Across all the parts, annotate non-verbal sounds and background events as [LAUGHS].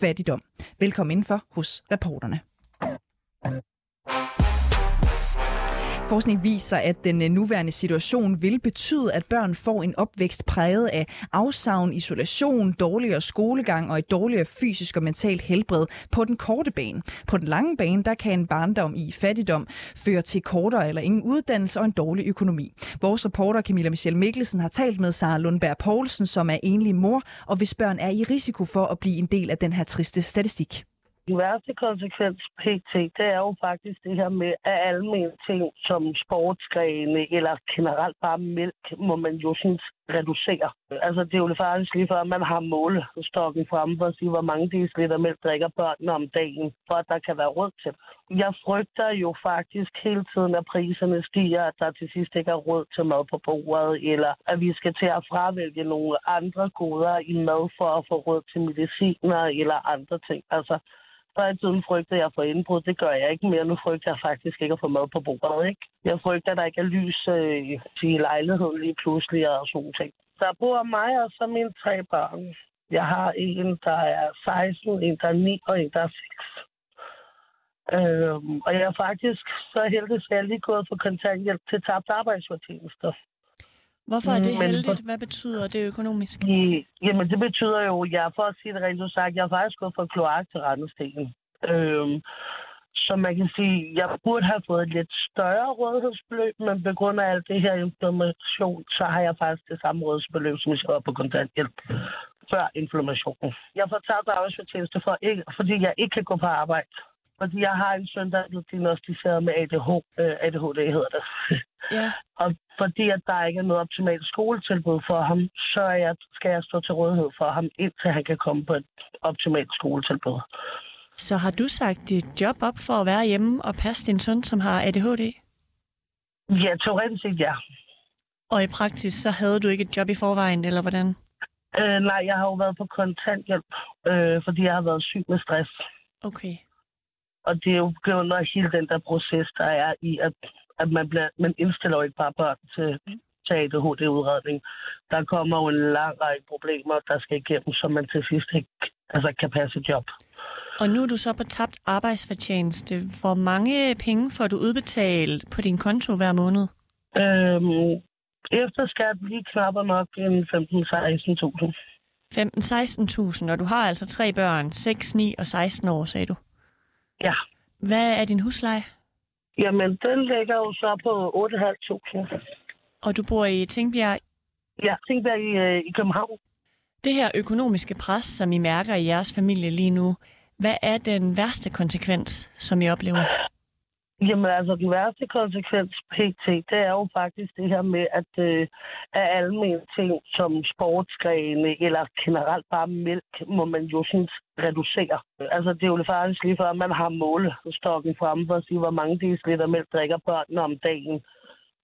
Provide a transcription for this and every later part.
fattigdom. Velkommen indenfor hos reporterne. Forskning viser, at den øh, nuværende situation vil betyde, at børn får en opvækst præget af afsavn, isolation, dårligere skolegang og et dårligere fysisk og mentalt helbred på den korte bane. På den lange bane, der kan en barndom i fattigdom føre til kortere eller ingen uddannelse og en dårlig økonomi. Vores reporter Camilla Michelle Mikkelsen har talt med Sara Lundberg Poulsen, som er enlig mor, og hvis børn er i risiko for at blive en del af den her triste statistik. Den værste konsekvens PT, det er jo faktisk det her med, at almen ting som sportsgrene eller generelt bare mælk, må man jo synes reducere. Altså det er jo faktisk lige før, at man har målestokken fremme for at sige, hvor mange deciliter mælk drikker børnene om dagen, for at der kan være råd til. Jeg frygter jo faktisk hele tiden, at priserne stiger, at der til sidst ikke er råd til mad på bordet, eller at vi skal til at fravælge nogle andre goder i mad for at få råd til mediciner eller andre ting. Altså før i tiden frygtede jeg for indbrud. Det gør jeg ikke mere. Nu frygter jeg faktisk ikke at få mad på bordet. Ikke? Jeg frygter, at der ikke er lys øh, i lejligheden lige pludselig og sådan ting. Der bor mig og så mine tre børn. Jeg har en, der er 16, en, der er 9 og en, der er 6. Øhm, og jeg er faktisk så heldig, at jeg lige gået for kontanthjælp til tabt arbejdsfortjenester. Hvorfor er det mm, heldigt? Hvad betyder det økonomisk? I, jamen, det betyder jo, at jeg, for at sige det rent sagt, jeg har faktisk gået fra kloak til Randestenen. Øhm, så man kan sige, jeg burde have fået et lidt større rådighedsbeløb, men på grund af alt det her information, så har jeg faktisk det samme rådighedsbeløb, som jeg var på kontanthjælp før inflammationen. Jeg får taget arbejdsfortjeneste, for ikke, fordi jeg ikke kan gå på arbejde. Fordi jeg har en søn, der er blevet diagnostiseret med ADH, øh, ADHD, hedder det. [LAUGHS] Ja. og fordi at der ikke er noget optimalt skoletilbud for ham, så er jeg, skal jeg stå til rådighed for ham, indtil han kan komme på et optimalt skoletilbud. Så har du sagt dit job op for at være hjemme og passe din søn, som har ADHD? Ja, teoretisk set ja. Og i praksis, så havde du ikke et job i forvejen, eller hvordan? Øh, nej, jeg har jo været på kontanthjælp, øh, fordi jeg har været syg med stress. Okay. Og det er jo grund af hele den der proces, der er i, at, at man, bliver, man indstiller jo ikke bare børn til, til ADHD-udredning. Der kommer jo en lang række problemer, der skal igennem, så man til sidst ikke altså, kan passe et job. Og nu er du så på tabt arbejdsfortjæneste. Hvor mange penge får du udbetalt på din konto hver måned? Øhm, efter skat lige knapper nok en 15-16.000. 15-16.000, og du har altså tre børn, 6, 9 og 16 år, sagde du. Ja. Hvad er din husleje? Jamen, den ligger jo så på 8.500. Og du bor i Tingbjerg. Ja, Tingbjerg i, øh, i København. Det her økonomiske pres, som I mærker i jeres familie lige nu, hvad er den værste konsekvens, som I oplever? Jamen altså, den værste konsekvens pt, det er jo faktisk det her med, at, øh, at almindelige ting som sportsgrene eller generelt bare mælk, må man jo sådan reducere. Altså, det er jo faktisk lige før, at man har målestokken fremme for at sige, hvor mange deciliter mælk drikker børnene om dagen,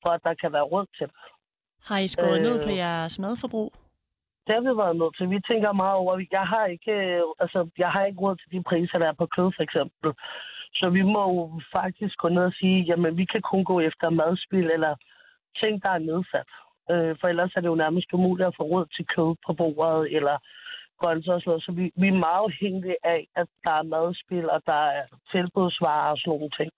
for at der kan være råd til det. Har I skåret øh... ned på jeres madforbrug? Det har vi været nødt til. Vi tænker meget over, jeg har ikke, øh, altså, jeg har ikke råd til de priser, der er på kød, for eksempel. Så vi må jo faktisk gå ned og sige, jamen vi kan kun gå efter madspil eller ting, der er nedsat. Øh, for ellers er det jo nærmest umuligt at få råd til kød på bordet eller grøntsager og sådan noget. Så vi, vi er meget afhængige af, at der er madspil og der er tilbudsvarer og sådan nogle ting.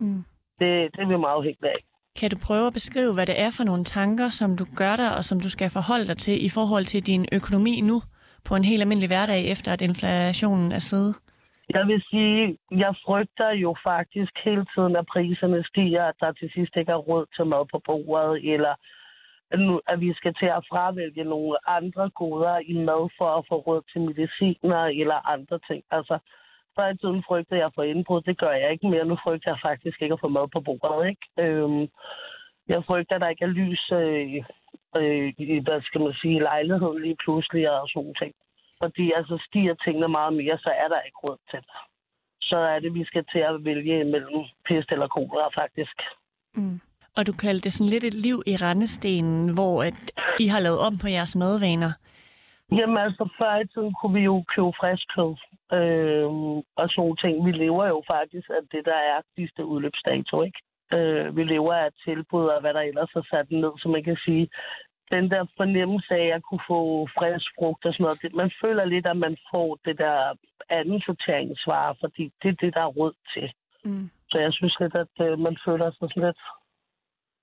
Mm. Det, det er vi meget afhængige af. Kan du prøve at beskrive, hvad det er for nogle tanker, som du gør dig, og som du skal forholde dig til i forhold til din økonomi nu på en helt almindelig hverdag, efter at inflationen er siddet? Jeg vil sige, jeg frygter jo faktisk hele tiden, at priserne stiger, at der til sidst ikke er råd til mad på bordet, eller at vi skal til at fravælge nogle andre goder i mad for at få råd til mediciner eller andre ting. Altså, før i tiden frygtede jeg for indbrud. Det gør jeg ikke mere. Nu frygter jeg faktisk ikke at få mad på bordet. Ikke? Øhm, jeg frygter, at der ikke er lys øh, øh, i, hvad skal man sige, lejligheden lige pludselig og sådan nogle ting. Fordi altså stiger tingene meget mere, så er der ikke råd til det. Så er det, vi skal til at vælge imellem pest eller kolera, faktisk. Mm. Og du kaldte det sådan lidt et liv i rendestenen, hvor at I har lavet om på jeres madvaner. Jamen altså, før i tiden kunne vi jo købe frisk kød øh, og sådan nogle ting. Vi lever jo faktisk af det, der er sidste udløbsdato, ikke? Øh, vi lever af tilbud og hvad der ellers er sat ned, så man kan sige, den der fornemmelse af at kunne få frisk frugt og sådan noget. Man føler lidt, at man får det der anden sorteringsvarer, fordi det er det, der er råd til. Mm. Så jeg synes lidt, at øh, man føler sig sådan lidt,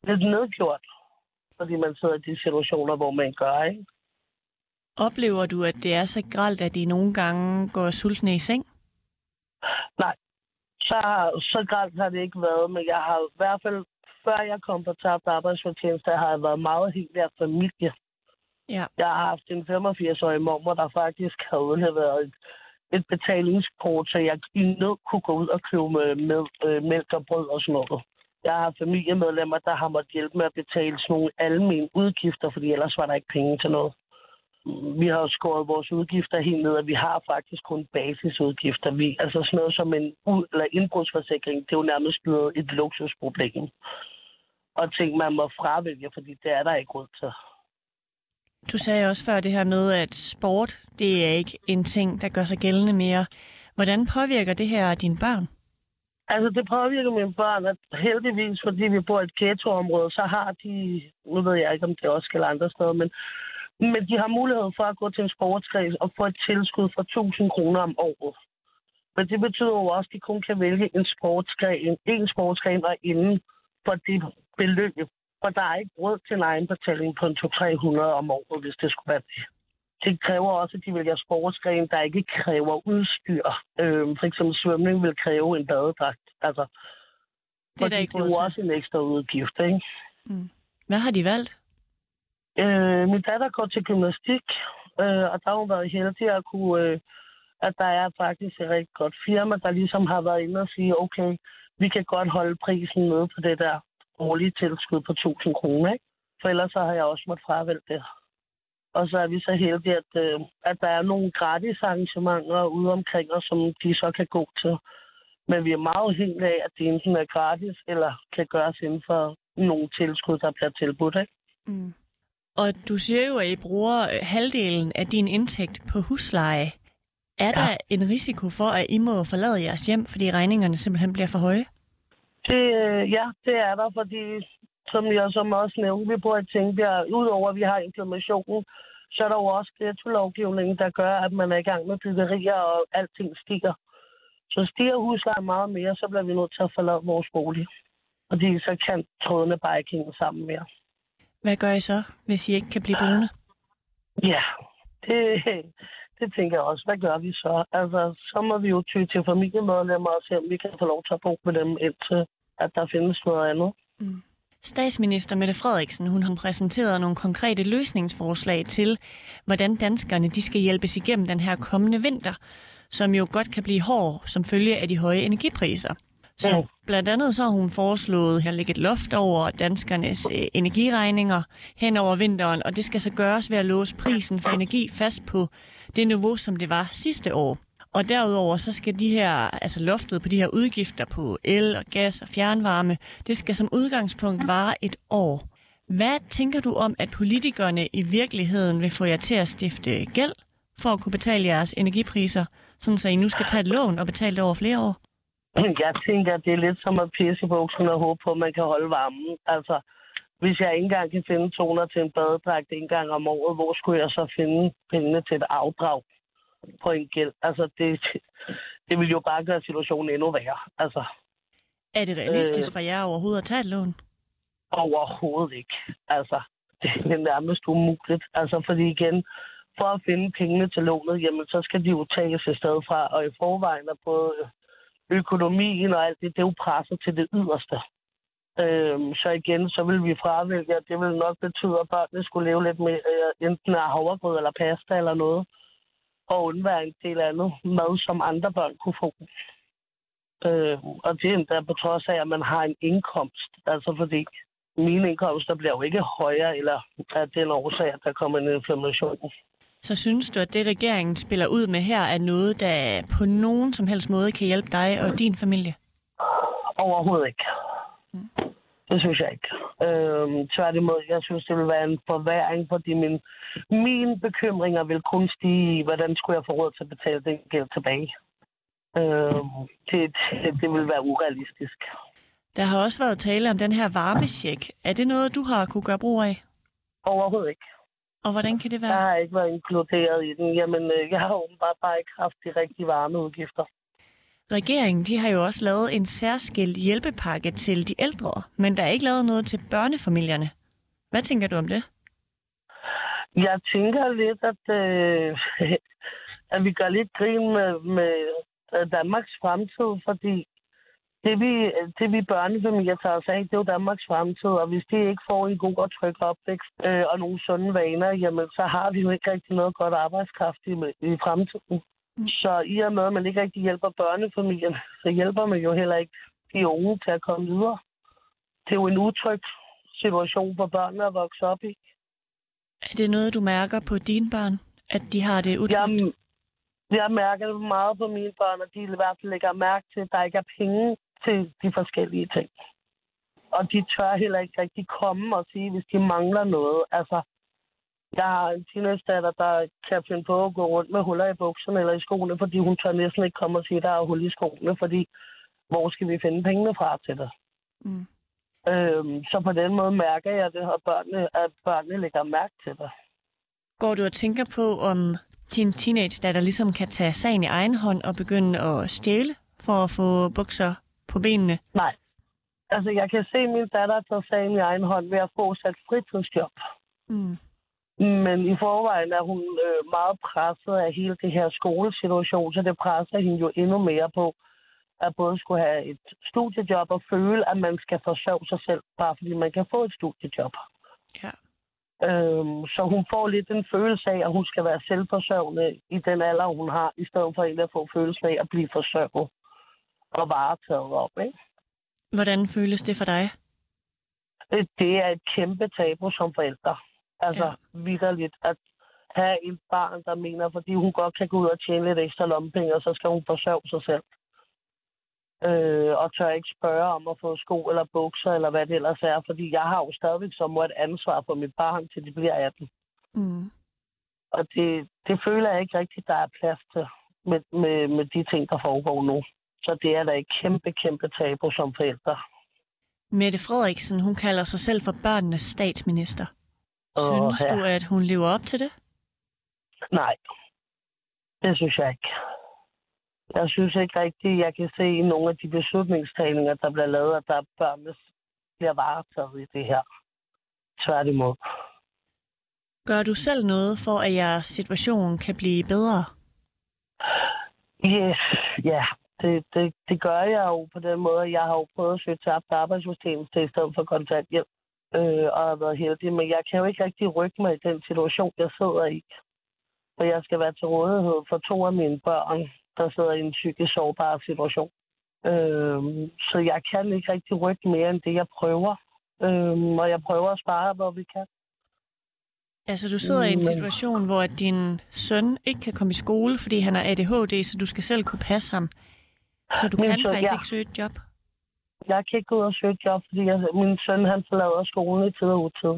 lidt nedgjort, fordi man sidder i de situationer, hvor man gør, ikke? Oplever du, at det er så gralt, at de nogle gange går sultne i seng? Nej, så, så gralt har det ikke været, men jeg har i hvert fald, før jeg kom på tabt arbejdsfortjeneste, har jeg været meget helt af familie. Ja. Jeg har haft en 85-årig mormor, der faktisk har udleveret et, et betalingskort, så jeg i nød kunne gå ud og købe med, med øh, mælk og brød og sådan noget. Jeg har familiemedlemmer, der har måttet hjælpe med at betale sådan nogle almindelige udgifter, fordi ellers var der ikke penge til noget vi har jo skåret vores udgifter helt ned, og vi har faktisk kun basisudgifter. Vi, altså sådan noget som en ud- eller indbrudsforsikring, det er jo nærmest blevet et luksusproblem. Og ting, man må fravælge, fordi det er der ikke råd til. Du sagde også før det her med, at sport, det er ikke en ting, der gør sig gældende mere. Hvordan påvirker det her dine børn? Altså, det påvirker mine børn, at heldigvis, fordi vi bor i et ghettoområde, så har de, nu ved jeg ikke, om det også skal andre steder, men men de har mulighed for at gå til en sportskreds og få et tilskud for 1000 kroner om året. Men det betyder jo også, at de kun kan vælge en sportsgren, en sportsgren og inden for det beløb. For der er ikke råd til en egenbetaling på en 200-300 om året, hvis det skulle være det. Det kræver også, at de vælger sportsgren, der ikke kræver udstyr. Øhm, for eksempel svømning vil kræve en badedragt. Altså, det er der ikke råd til. Også en ekstra udgift, ikke? Mm. Hvad har de valgt? Øh, min datter går til gymnastik, øh, og der har hun været heldig at kunne, øh, at der er faktisk et rigtig godt firma, der ligesom har været inde og sige, okay, vi kan godt holde prisen nede på det der årlige tilskud på 1000 kroner, ikke? For ellers så har jeg også måttet fravælge det. Og så er vi så heldige, at, øh, at der er nogle gratis arrangementer ude omkring os, som de så kan gå til. Men vi er meget afhængige af, at det enten er gratis, eller kan gøres inden for nogle tilskud, der bliver tilbudt. Ikke? Mm. Og du siger jo, at I bruger halvdelen af din indtægt på husleje. Er ja. der en risiko for, at I må forlade jeres hjem, fordi regningerne simpelthen bliver for høje? Det, øh, ja, det er der, fordi som jeg som også nævnte, vi bor i Tingbjerg. Udover at vi har inflammationen, så er der jo også ghetto-lovgivningen, der gør, at man er i gang med byggerier, og alting stiger. Så stiger huslejen meget mere, så bliver vi nødt til at forlade vores bolig. Fordi så kan trådene bare ikke hænge sammen mere. Hvad gør I så, hvis I ikke kan blive boende? Ja, det, det tænker jeg også. Hvad gør vi så? Altså, så må vi jo ty til familiemedlemmer og se, om vi kan få lov til at bo med dem, indtil at der findes noget andet. Mm. Statsminister Mette Frederiksen hun har præsenteret nogle konkrete løsningsforslag til, hvordan danskerne de skal hjælpes igennem den her kommende vinter, som jo godt kan blive hård som følge af de høje energipriser. Så blandt andet så har hun foreslået at lægge et loft over danskernes øh, energiregninger hen over vinteren, og det skal så gøres ved at låse prisen for energi fast på det niveau, som det var sidste år. Og derudover så skal de her, altså loftet på de her udgifter på el og gas og fjernvarme, det skal som udgangspunkt vare et år. Hvad tænker du om, at politikerne i virkeligheden vil få jer til at stifte gæld for at kunne betale jeres energipriser, sådan så I nu skal tage et lån og betale det over flere år? [CLEARS THROAT] Jeg tænker, at det er lidt som at pisse i buksen og håbe på, at man kan holde varmen. Altså, hvis jeg ikke engang kan finde toner til en badedragt en gang om året, hvor skulle jeg så finde pengene til et afdrag på en gæld? Altså, det, det vil jo bare gøre situationen endnu værre. Altså, er det realistisk øh, for jer overhovedet at tage et lån? Overhovedet ikke. Altså, det er [LAUGHS] nærmest umuligt. Altså, fordi igen, for at finde pengene til lånet, jamen, så skal de jo tages et sted fra, og i forvejen er både økonomien og alt det, det er jo presset til det yderste. Øhm, så igen, så vil vi fravælge, at det vil nok betyde, at børnene skulle leve lidt med øh, enten af havregrød eller pasta eller noget, og undvære en del andet mad, som andre børn kunne få. Øhm, og det er endda på trods af, at man har en indkomst. Altså fordi mine indkomster bliver jo ikke højere, eller af den årsag, at der kommer en inflammation så synes du, at det regeringen spiller ud med her er noget, der på nogen som helst måde kan hjælpe dig og din familie? Overhovedet ikke. Mm. Det synes jeg ikke. Øhm, tværtimod, jeg synes, det vil være en forværing, fordi min, mine bekymringer vil kun stige i, hvordan skulle jeg få råd til at betale den gæld tilbage. Øhm, det, det, det vil være urealistisk. Der har også været tale om den her varmesjek. Er det noget, du har kunne gøre brug af? Overhovedet ikke. Og hvordan kan det Jeg være? har ikke været inkluderet i den. Jamen, øh, jeg har åbenbart bare ikke haft de rigtige varmeudgifter. Regeringen de har jo også lavet en særskilt hjælpepakke til de ældre, men der er ikke lavet noget til børnefamilierne. Hvad tænker du om det? Jeg tænker lidt, at, øh, [LAUGHS] at vi gør lidt grin med, med Danmarks fremtid, fordi det vi, det vi børnefamilier tager os af, det er jo Danmarks fremtid, og hvis de ikke får en god og tryg opvækst øh, og nogle sunde vaner, jamen så har vi jo ikke rigtig noget godt arbejdskraft i, i fremtiden. Mm. Så i og med, at man ikke rigtig hjælper børnefamilien, så hjælper man jo heller ikke de unge til at komme videre. Det er jo en utryg situation for børnene at vokse op i. Er det noget, du mærker på dine børn, at de har det utrygt? Jeg, jeg mærker det meget på mine børn, at de i hvert fald lægger mærke til, at der ikke er penge til de forskellige ting. Og de tør heller ikke rigtig komme og sige, hvis de mangler noget. Altså, jeg har en teenage-datter, der kan finde på at gå rundt med huller i bukserne eller i skoene, fordi hun tør næsten ikke komme og sige, at der er hul i skoene, fordi hvor skal vi finde pengene fra til det? Mm. Øhm, så på den måde mærker jeg det, og børnene, at børnene lægger mærke til det. Går du og tænker på, om din teenage-datter ligesom kan tage sagen i egen hånd og begynde at stjæle for at få bukser benene? Nej. Altså, jeg kan se min datter tage sagen i egen hånd ved at få sat fritidsjob. Mm. Men i forvejen er hun øh, meget presset af hele det her skolesituation, så det presser hende jo endnu mere på at både skulle have et studiejob og føle, at man skal forsørge sig selv, bare fordi man kan få et studiejob. Ja. Øhm, så hun får lidt en følelse af, at hun skal være selvforsørgende i den alder, hun har, i stedet for egentlig at få følelsen af at blive forsørget og varetaget op. Ikke? Hvordan føles det for dig? Det- Det er et kæmpe tabu som forældre. Altså ja. vidderligt at have et barn, der mener, fordi hun godt kan gå ud og tjene lidt ekstra lommepenge, og så skal hun forsørge sig selv. Øh, og tør ikke spørge om at få sko eller bukser, eller hvad det ellers er, fordi jeg har jo stadigvæk som et ansvar for mit barn, til de bliver 18. Mm. Og det, det føler jeg ikke rigtigt, der er plads til med, med, med de ting, der foregår nu. Så det er da et kæmpe, kæmpe tabu som forældre. Mette Frederiksen, hun kalder sig selv for børnenes statsminister. Synes ja. du, at hun lever op til det? Nej, det synes jeg ikke. Jeg synes ikke rigtigt, jeg kan se i nogle af de beslutningstagninger, der bliver lavet, at der er børnene bliver varetaget i det her. Tværtimod. Gør du selv noget for, at jeres situation kan blive bedre? Yes, ja, det, det, det gør jeg jo på den måde. Jeg har jo prøvet at søge til arbejdssystemet i stedet for kontanthjælp. Øh, og har været heldig, men jeg kan jo ikke rigtig rykke mig i den situation, jeg sidder i. For jeg skal være til rådighed for to af mine børn, der sidder i en psykisk sårbar situation. Øh, så jeg kan ikke rigtig rykke mere end det, jeg prøver. Øh, og jeg prøver at spare, hvor vi kan. Altså, du sidder i en Men- situation, hvor at din søn ikke kan komme i skole, fordi han har ADHD, så du skal selv kunne passe ham. Så du Min kan søn, faktisk ja. ikke søge et job. jeg kan ikke gå ud og søge et job, fordi jeg, min søn han forlader skolen i tid og utid.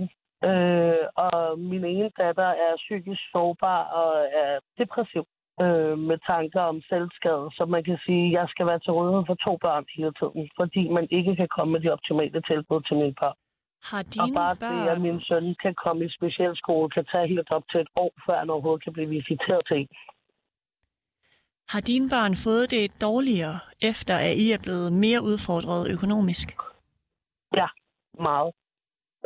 Øh, og min ene datter er psykisk sårbar og er depressiv øh, med tanker om selvskade. Så man kan sige, at jeg skal være til rådighed for to børn hele tiden, fordi man ikke kan komme med de optimale tilbud til mine børn. Har Og dine bare det, at børn... min søn kan komme i specialskole, kan tage helt op til et år, før han overhovedet kan blive visiteret til en. Har dine børn fået det dårligere, efter at I er blevet mere udfordret økonomisk? Meget.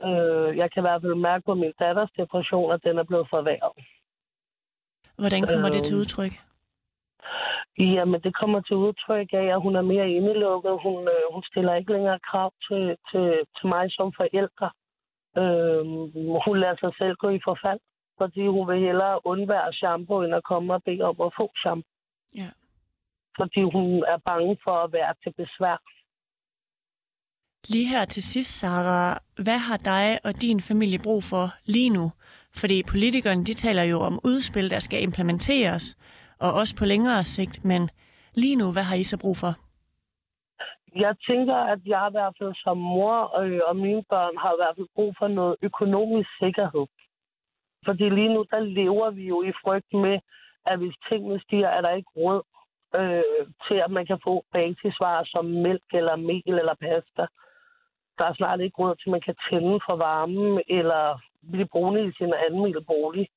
Øh, jeg kan i hvert fald mærke på min datters depression, at den er blevet forværret. Hvordan kommer det til Øhm, udtryk? Jamen, det kommer til udtryk af, at hun er mere indelukket. Hun, øh, hun stiller ikke længere krav til, til, til mig som forældre. Øh, hun lader sig selv gå i forfald, fordi hun vil hellere undvære shampoo, end at komme og bede om at få shampoo. Ja. Fordi hun er bange for at være til besvær. Lige her til sidst, Sara, hvad har dig og din familie brug for lige nu? Fordi politikerne, de taler jo om udspil, der skal implementeres, og også på længere sigt, men lige nu, hvad har I så brug for? Jeg tænker, at jeg i hvert fald som mor øh, og mine børn har i hvert fald brug for noget økonomisk sikkerhed. Fordi lige nu, der lever vi jo i frygt med, at hvis tingene stiger, er der ikke råd øh, til, at man kan få basisvarer som mælk eller mel eller pasta. Der er snart ikke råd til, at man kan tænde for varmen eller blive boende i sin anden bolig.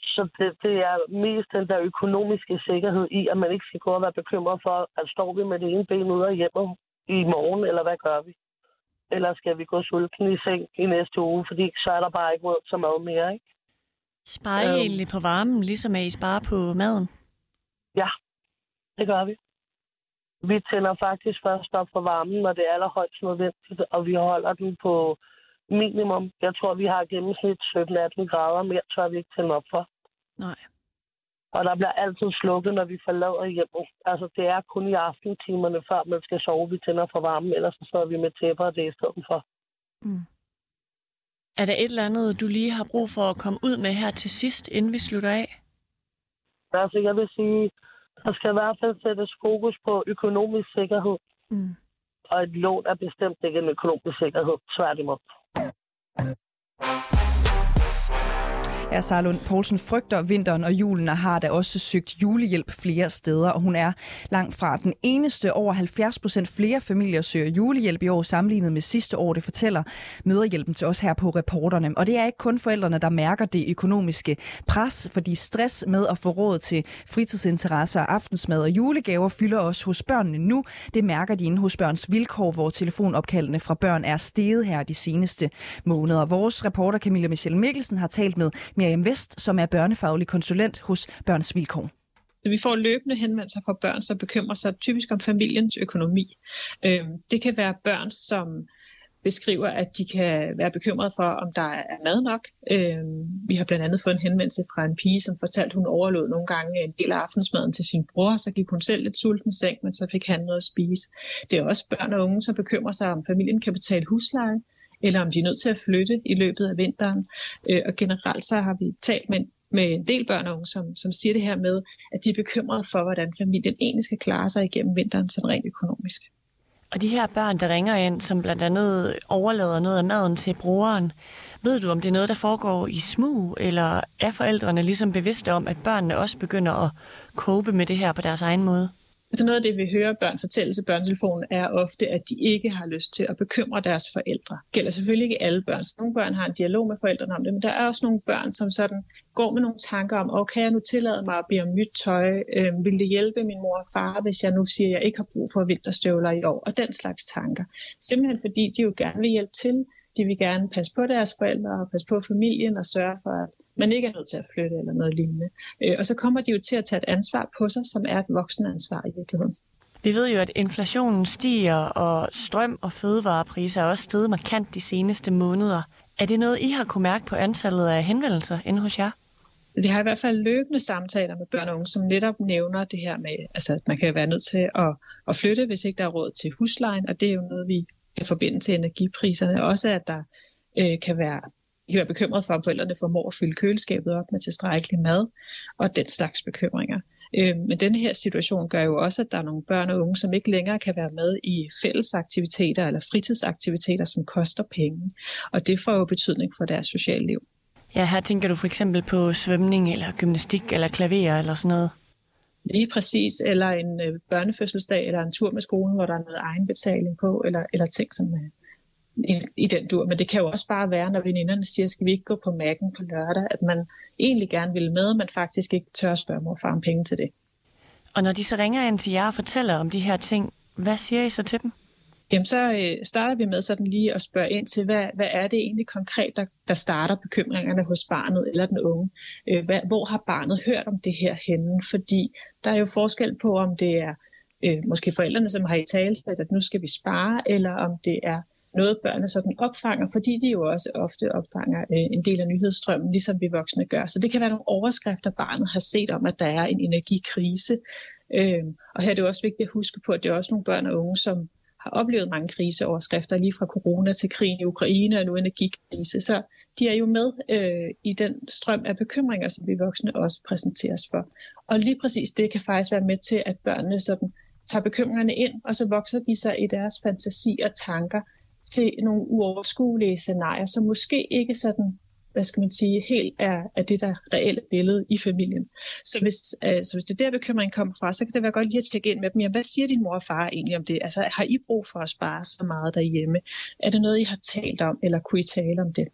Så det, det er mest den der økonomiske sikkerhed i, at man ikke skal gå og være bekymret for, at står vi med det ene ben ude af hjemmet i morgen, eller hvad gør vi? Eller skal vi gå sulten i seng i næste uge, fordi så er der bare ikke råd til mad mere, ikke? Sparer I øhm, egentlig på varmen, ligesom at I sparer på maden? Ja, det gør vi. Vi tænder faktisk først op for varmen, når det er allerhøjst nødvendigt, og vi holder den på minimum. Jeg tror, vi har gennemsnit 17-18 grader, mere tør vi ikke tænde op for. Nej. Og der bliver altid slukket, når vi forlader hjemmet. Altså, det er kun i aftentimerne, før man skal sove, vi tænder for varmen, ellers så sidder vi med tæpper og det i stedet for. Mm. Er der et eller andet, du lige har brug for at komme ud med her til sidst, inden vi slutter af? Altså, jeg vil sige, der skal i hvert fald sættes fokus på økonomisk sikkerhed. Mm. Og et lån er bestemt ikke en økonomisk sikkerhed, tværtimod er Sarlund Poulsen frygter vinteren og julen og har da også søgt julehjælp flere steder, og hun er langt fra den eneste. Over 70 procent flere familier søger julehjælp i år sammenlignet med sidste år, det fortæller møderhjælpen til os her på reporterne. Og det er ikke kun forældrene, der mærker det økonomiske pres, fordi stress med at få råd til fritidsinteresser, aftensmad og julegaver fylder også hos børnene nu. Det mærker de inde hos Børns Vilkår, hvor telefonopkaldene fra børn er steget her de seneste måneder. Vores reporter Camilla Michelle Mikkelsen har talt med Miriam Vest, som er børnefaglig konsulent hos Børns Vilkår. Så Vi får løbende henvendelser fra børn, som bekymrer sig typisk om familiens økonomi. Øhm, det kan være børn, som beskriver, at de kan være bekymrede for, om der er mad nok. Øhm, vi har blandt andet fået en henvendelse fra en pige, som fortalte, at hun overlod nogle gange en del af aftensmaden til sin bror, så gik hun selv lidt sulten i seng, men så fik han noget at spise. Det er også børn og unge, som bekymrer sig, om familien kan betale husleje eller om de er nødt til at flytte i løbet af vinteren. Øh, og generelt så har vi talt med, med en del børn og unge, som, som siger det her med, at de er bekymrede for, hvordan familien egentlig skal klare sig igennem vinteren sådan rent økonomisk. Og de her børn, der ringer ind, som blandt andet overlader noget af maden til brugeren, ved du, om det er noget, der foregår i smug, eller er forældrene ligesom bevidste om, at børnene også begynder at kåbe med det her på deres egen måde? Altså noget af det, vi hører børn fortælle til børnetelefonen, er ofte, at de ikke har lyst til at bekymre deres forældre. Det gælder selvfølgelig ikke alle børn. Så nogle børn har en dialog med forældrene om det, men der er også nogle børn, som sådan går med nogle tanker om, okay, jeg nu tillade mig at blive om nyt tøj? Øh, vil det hjælpe min mor og far, hvis jeg nu siger, at jeg ikke har brug for vinterstøvler i år? Og den slags tanker. Simpelthen fordi de jo gerne vil hjælpe til. De vil gerne passe på deres forældre og passe på familien og sørge for, at man ikke er nødt til at flytte eller noget lignende. Øh, og så kommer de jo til at tage et ansvar på sig, som er et voksenansvar i virkeligheden. Vi ved jo, at inflationen stiger, og strøm- og fødevarepriser er også steget markant de seneste måneder. Er det noget, I har kunne mærke på antallet af henvendelser inde hos jer? Vi har i hvert fald løbende samtaler med børn og unge, som netop nævner det her med, altså, at man kan være nødt til at, at flytte, hvis ikke der er råd til huslejen, og det er jo noget, vi kan forbinde til energipriserne. Også at der øh, kan være de kan være bekymret for, om forældrene formår at fylde køleskabet op med tilstrækkelig mad, og den slags bekymringer. Øh, men denne her situation gør jo også, at der er nogle børn og unge, som ikke længere kan være med i fællesaktiviteter eller fritidsaktiviteter, som koster penge. Og det får jo betydning for deres sociale liv. Ja, her tænker du for eksempel på svømning eller gymnastik eller klaver eller sådan noget. Lige præcis, eller en øh, børnefødselsdag, eller en tur med skolen, hvor der er noget egenbetaling på, eller, eller ting, som, øh, i, i den dur. Men det kan jo også bare være, når veninderne siger, skal vi ikke gå på Mac'en på lørdag, at man egentlig gerne vil med, men faktisk ikke tør spørge mor far om penge til det. Og når de så ringer ind til jer og fortæller om de her ting, hvad siger I så til dem? Jamen så øh, starter vi med sådan lige at spørge ind til, hvad, hvad er det egentlig konkret, der, der starter bekymringerne hos barnet eller den unge? Øh, hvad, hvor har barnet hørt om det her henne? Fordi der er jo forskel på, om det er øh, måske forældrene, som har i tale at nu skal vi spare, eller om det er noget børnene sådan opfanger, fordi de jo også ofte opfanger øh, en del af nyhedsstrømmen, ligesom vi voksne gør. Så det kan være nogle overskrifter, barnet har set om, at der er en energikrise. Øh, og her er det også vigtigt at huske på, at det er også nogle børn og unge, som har oplevet mange kriseoverskrifter, lige fra corona til krigen i Ukraine og nu energikrise. Så de er jo med øh, i den strøm af bekymringer, som vi voksne også præsenteres for. Og lige præcis det kan faktisk være med til, at børnene sådan tager bekymringerne ind, og så vokser de sig i deres fantasi og tanker til nogle uoverskuelige scenarier, som måske ikke sådan hvad skal man sige, helt er, er det der reelle billede i familien. Så hvis, øh, så hvis det er der bekymring kommer fra, så kan det være godt lige at tjekke ind med dem. Jamen, hvad siger din mor og far egentlig om det? Altså, har I brug for at spare så meget derhjemme? Er det noget, I har talt om, eller kunne I tale om det?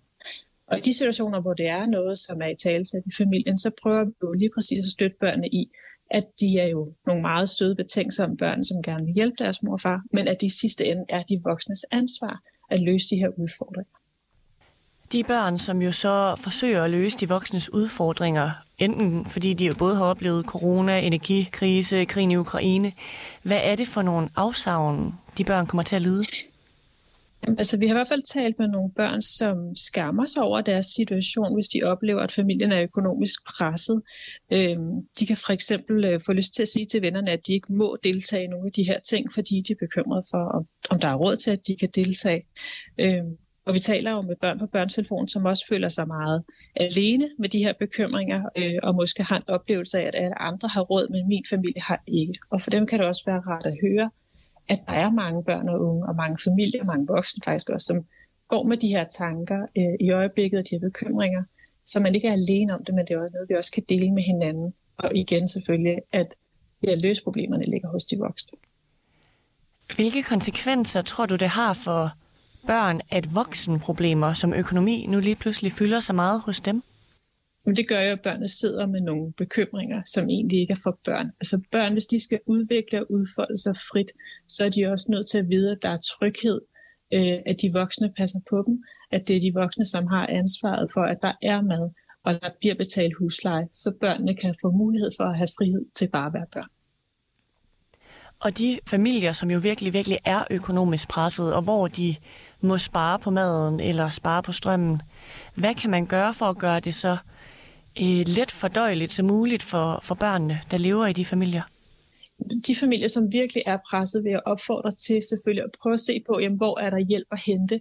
Og i de situationer, hvor det er noget, som er i talsat i familien, så prøver vi jo lige præcis at støtte børnene i, at de er jo nogle meget søde, betænksomme børn, som gerne vil hjælpe deres mor og far, men at de i sidste ende er de voksnes ansvar at løse de her udfordringer. De børn, som jo så forsøger at løse de voksnes udfordringer, enten fordi de jo både har oplevet corona, energikrise, krigen i Ukraine, hvad er det for nogle afsavn, de børn kommer til at lide? Altså, vi har i hvert fald talt med nogle børn, som skammer sig over deres situation, hvis de oplever, at familien er økonomisk presset. Øhm, de kan for eksempel øh, få lyst til at sige til vennerne, at de ikke må deltage i nogle af de her ting, fordi de er bekymrede for, om, om der er råd til, at de kan deltage. Øhm, og vi taler jo med børn på børnetelefonen, som også føler sig meget alene med de her bekymringer, øh, og måske har en oplevelse af, at alle andre har råd, men min familie har ikke. Og for dem kan det også være rart at høre, at der er mange børn og unge, og mange familier, og mange voksne faktisk også, som går med de her tanker øh, i øjeblikket, og de her bekymringer, så man ikke er alene om det, men det er også noget, vi også kan dele med hinanden. Og igen selvfølgelig, at det at løse problemerne ligger hos de voksne. Hvilke konsekvenser tror du, det har for børn, at voksenproblemer som økonomi nu lige pludselig fylder så meget hos dem? Men det gør jo, at børnene sidder med nogle bekymringer, som egentlig ikke er for børn. Altså børn, hvis de skal udvikle og udfolde sig frit, så er de også nødt til at vide, at der er tryghed, øh, at de voksne passer på dem, at det er de voksne, som har ansvaret for, at der er mad, og der bliver betalt husleje, så børnene kan få mulighed for at have frihed til bare at være børn. Og de familier, som jo virkelig, virkelig er økonomisk presset, og hvor de må spare på maden eller spare på strømmen, hvad kan man gøre for at gøre det så øh, let fordøjeligt som muligt for, for børnene, der lever i de familier? De familier, som virkelig er presset, vil jeg opfordre til selvfølgelig at prøve at se på, jamen, hvor er der hjælp at hente?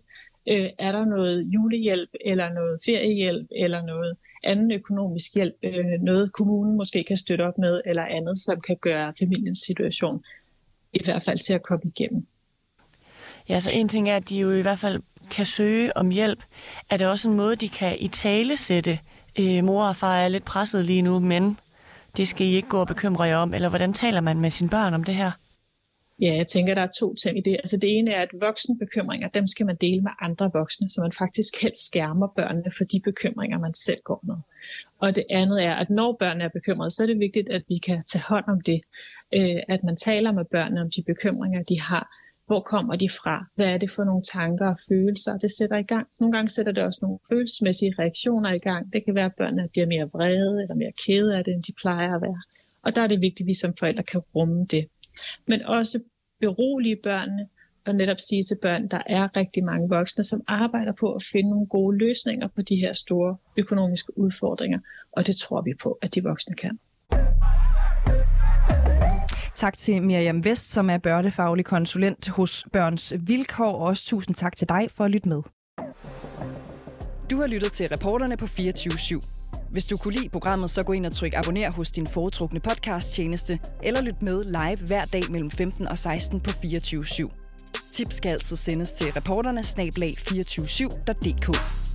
Øh, er der noget julehjælp, eller noget feriehjælp, eller noget anden økonomisk hjælp? Øh, noget kommunen måske kan støtte op med, eller andet, som kan gøre familiens situation i hvert fald til at komme igennem. Ja, så en ting er, at de jo i hvert fald kan søge om hjælp. Er det også en måde, de kan i tale sætte øh, Øh, mor og far er lidt presset lige nu, men det skal I ikke gå og bekymre jer om, eller hvordan taler man med sine børn om det her? Ja, jeg tænker, der er to ting i det. Altså det ene er, at voksenbekymringer, dem skal man dele med andre voksne, så man faktisk helst skærmer børnene for de bekymringer, man selv går med. Og det andet er, at når børnene er bekymrede, så er det vigtigt, at vi kan tage hånd om det. Øh, at man taler med børnene om de bekymringer, de har, hvor kommer de fra? Hvad er det for nogle tanker og følelser, det sætter i gang? Nogle gange sætter det også nogle følelsesmæssige reaktioner i gang. Det kan være, at børnene bliver mere vrede eller mere kede af det, end de plejer at være. Og der er det vigtigt, at vi som forældre kan rumme det. Men også berolige børnene og netop sige til børn, der er rigtig mange voksne, som arbejder på at finde nogle gode løsninger på de her store økonomiske udfordringer. Og det tror vi på, at de voksne kan. Tak til Miriam Vest, som er børnefaglig konsulent hos Børns Vilkår, og også tusind tak til dig for at lytte med. Du har lyttet til reporterne på 24 /7. Hvis du kunne lide programmet, så gå ind og tryk abonner hos din foretrukne podcast-tjeneste, eller lyt med live hver dag mellem 15 og 16 på 24 /7. Tips skal altid sendes til reporterne snablag 247.dk.